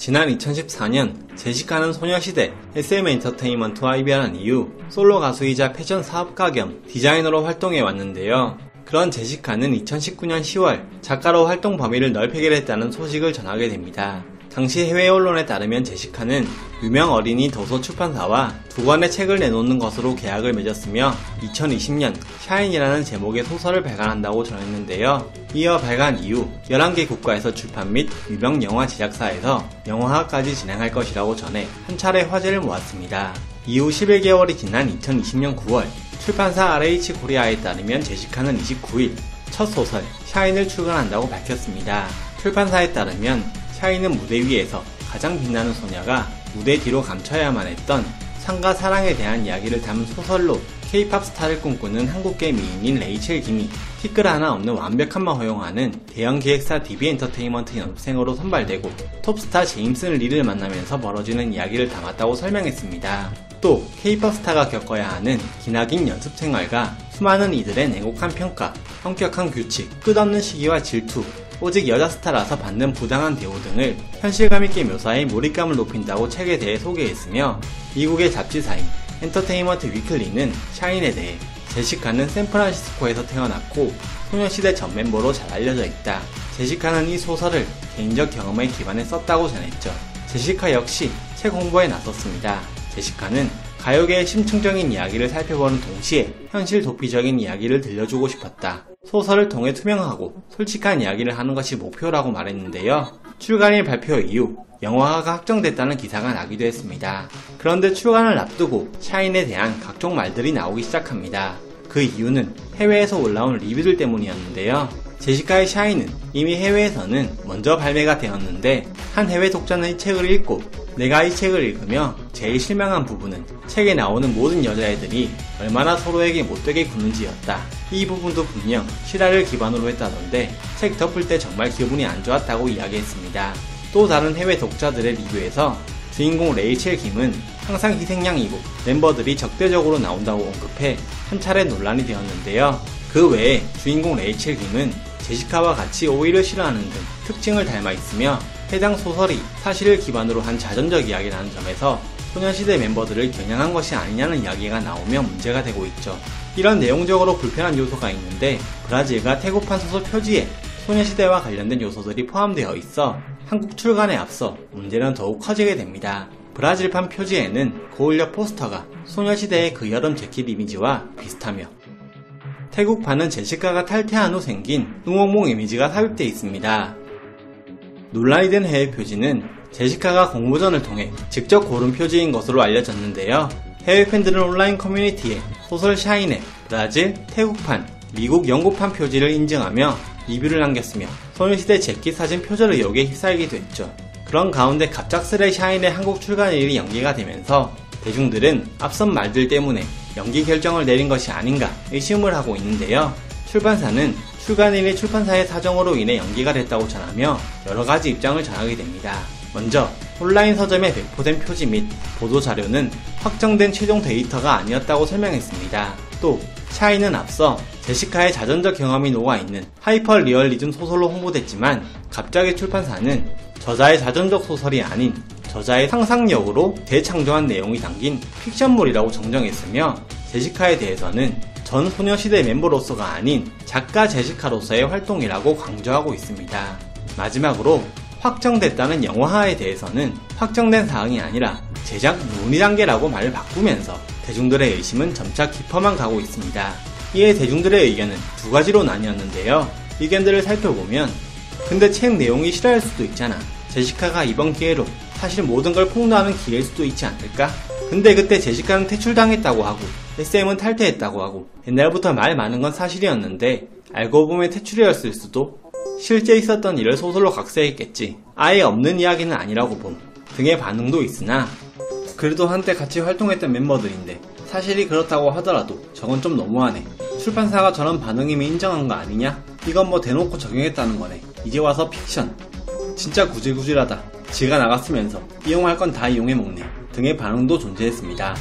지난 2014년 제시카는 소녀시대 SM 엔터테인먼트와 이별한 이후 솔로 가수이자 패션 사업가 겸 디자이너로 활동해 왔는데요. 그런 제시카는 2019년 10월 작가로 활동 범위를 넓히게 됐다는 소식을 전하게 됩니다. 당시 해외 언론에 따르면 제시카는 유명 어린이 도서 출판사와 두 권의 책을 내놓는 것으로 계약을 맺었으며 2020년 샤인이라는 제목의 소설을 발간한다고 전했는데요. 이어 발간 이후 11개 국가에서 출판 및 유명 영화 제작사에서 영화화까지 진행할 것이라고 전해 한 차례 화제를 모았습니다. 이후 11개월이 지난 2020년 9월 출판사 RH 코리아에 따르면 제시카는 29일 첫 소설 Shine을 출간한다고 밝혔습니다. 출판사에 따르면 Shine은 무대 위에서 가장 빛나는 소녀가 무대 뒤로 감춰야만 했던 삶과 사랑에 대한 이야기를 담은 소설로 K-pop 스타를 꿈꾸는 한국계 미국인인 레이첼 김이 티끌 하나 없는 완벽함만 허용하는 대형 기획사 DB 엔터테인먼트 연습생으로 선발되고 톱스타 제임슨 리를 만나면서 벌어지는 이야기를 담았다고 설명했습니다. 또 K-팝 스타가 겪어야 하는 기나긴 연습 생활과 수많은 이들의 냉혹한 평가, 엄격한 규칙, 끝없는 시기와 질투, 오직 여자 스타라서 받는 부당한 대우 등을 현실감 있게 묘사해 몰입감을 높인다고 책에 대해 소개했으며 미국의 잡지사인 엔터테인먼트 위클리는 샤인에 대해 제시카는 샌프란시스코에서 태어났고 소녀시대 전 멤버로 잘 알려져 있다. 제시카는 이 소설을 개인적 경험에 기반해 썼다고 전했죠. 제시카 역시 책 홍보에 나섰습니다. 제시카는 가요계의 심층적인 이야기를 살펴보는 동시에 현실 도피적인 이야기를 들려주고 싶었다. 소설을 통해 투명하고 솔직한 이야기를 하는 것이 목표라고 말했는데요. 출간일 발표 이후 영화화가 확정됐다는 기사가 나기도 했습니다. 그런데 출간을 앞두고 샤인에 대한 각종 말들이 나오기 시작합니다. 그 이유는 해외에서 올라온 리뷰들 때문이었는데요. 제시카의 샤인은 이미 해외에서는 먼저 발매가 되었는데 한 해외 독자는 이 책을 읽고 내가 이 책을 읽으며 제일 실망한 부분은 책에 나오는 모든 여자애들이 얼마나 서로에게 못되게 구는지였다. 이 부분도 분명 실화를 기반으로 했다던데 책 덮을 때 정말 기분이 안 좋았다고 이야기했습니다. 또 다른 해외 독자들의 리뷰에서 주인공 레이첼 김은 항상 희생양이고 멤버들이 적대적으로 나온다고 언급해 한 차례 논란이 되었는데요. 그 외에 주인공 레이첼 김은 제시카와 같이 오이를 싫어하는 등 특징을 닮아 있으며 해당 소설이 사실을 기반으로 한 자전적 이야기라는 점에서 소녀시대 멤버들을 겨냥한 것이 아니냐는 이야기가 나오며 문제가 되고 있죠. 이런 내용적으로 불편한 요소가 있는데 브라질과 태국판 소설 표지에 소녀시대와 관련된 요소들이 포함되어 있어 한국 출간에 앞서 문제는 더욱 커지게 됩니다. 브라질판 표지에는 거울력 포스터가 소녀시대의 그 여름 재킷 이미지와 비슷하며 태국판은 제시카가 탈퇴한 후 생긴 응원봉 이미지가 삽입되어 있습니다. 된 해외 표지는 제시카가 공모전을 통해 직접 고른 표지인 것으로 알려졌는데요. 해외 팬들은 온라인 커뮤니티에 소설 샤인의 브라질, 태국판, 미국, 영국판 표지를 인증하며 리뷰를 남겼으며 소녀시대 재킷 사진 표절 의혹에 휩싸이기도 했죠. 그런 가운데 갑작스레 샤인의 한국 출간일이 연기가 되면서 대중들은 앞선 말들 때문에 연기 결정을 내린 것이 아닌가 의심을 하고 있는데요. 출판사는 출간일이 출판사의 사정으로 인해 연기가 됐다고 전하며 여러 가지 입장을 전하게 됩니다. 먼저 온라인 서점에 배포된 표지 및 보도 자료는 확정된 최종 데이터가 아니었다고 설명했습니다. 또 샤인은 앞서 제시카의 자전적 경험이 녹아있는 하이퍼 리얼리즘 소설로 홍보됐지만 갑자기 출판사는 저자의 자전적 소설이 아닌 저자의 상상력으로 재창조한 내용이 담긴 픽션물이라고 정정했으며 제시카에 대해서는 전 소녀시대 멤버로서가 아닌 작가 제시카로서의 활동이라고 강조하고 있습니다. 마지막으로 확정됐다는 영화화에 대해서는 확정된 사항이 아니라 제작 논의 단계라고 말을 바꾸면서 대중들의 의심은 점차 깊어만 가고 있습니다. 이에 대중들의 의견은 두 가지로 나뉘었는데요. 의견들을 살펴보면 근데 책 내용이 싫어할 수도 있잖아. 제시카가 이번 기회로 사실 모든 걸 폭로하는 기회일 수도 있지 않을까? 근데 그때 제시카는 퇴출당했다고 하고 SM은 탈퇴했다고 하고 옛날부터 말 많은 건 사실이었는데 알고 보면 퇴출이었을 수도 실제 있었던 일을 소설로 각색했겠지. 아예 없는 이야기는 아니라고 봄. 등의 반응도 있으나 그래도 한때 같이 활동했던 멤버들인데 사실이 그렇다고 하더라도 저건 좀 너무하네. 출판사가 저런 반응이면 인정한 거 아니냐? 이건 뭐 대놓고 적용했다는 거네. 이제 와서 픽션. 진짜 구질구질하다. 지가 나갔으면서 이용할 건 다 이용해 먹네. 등의 반응도 존재했습니다.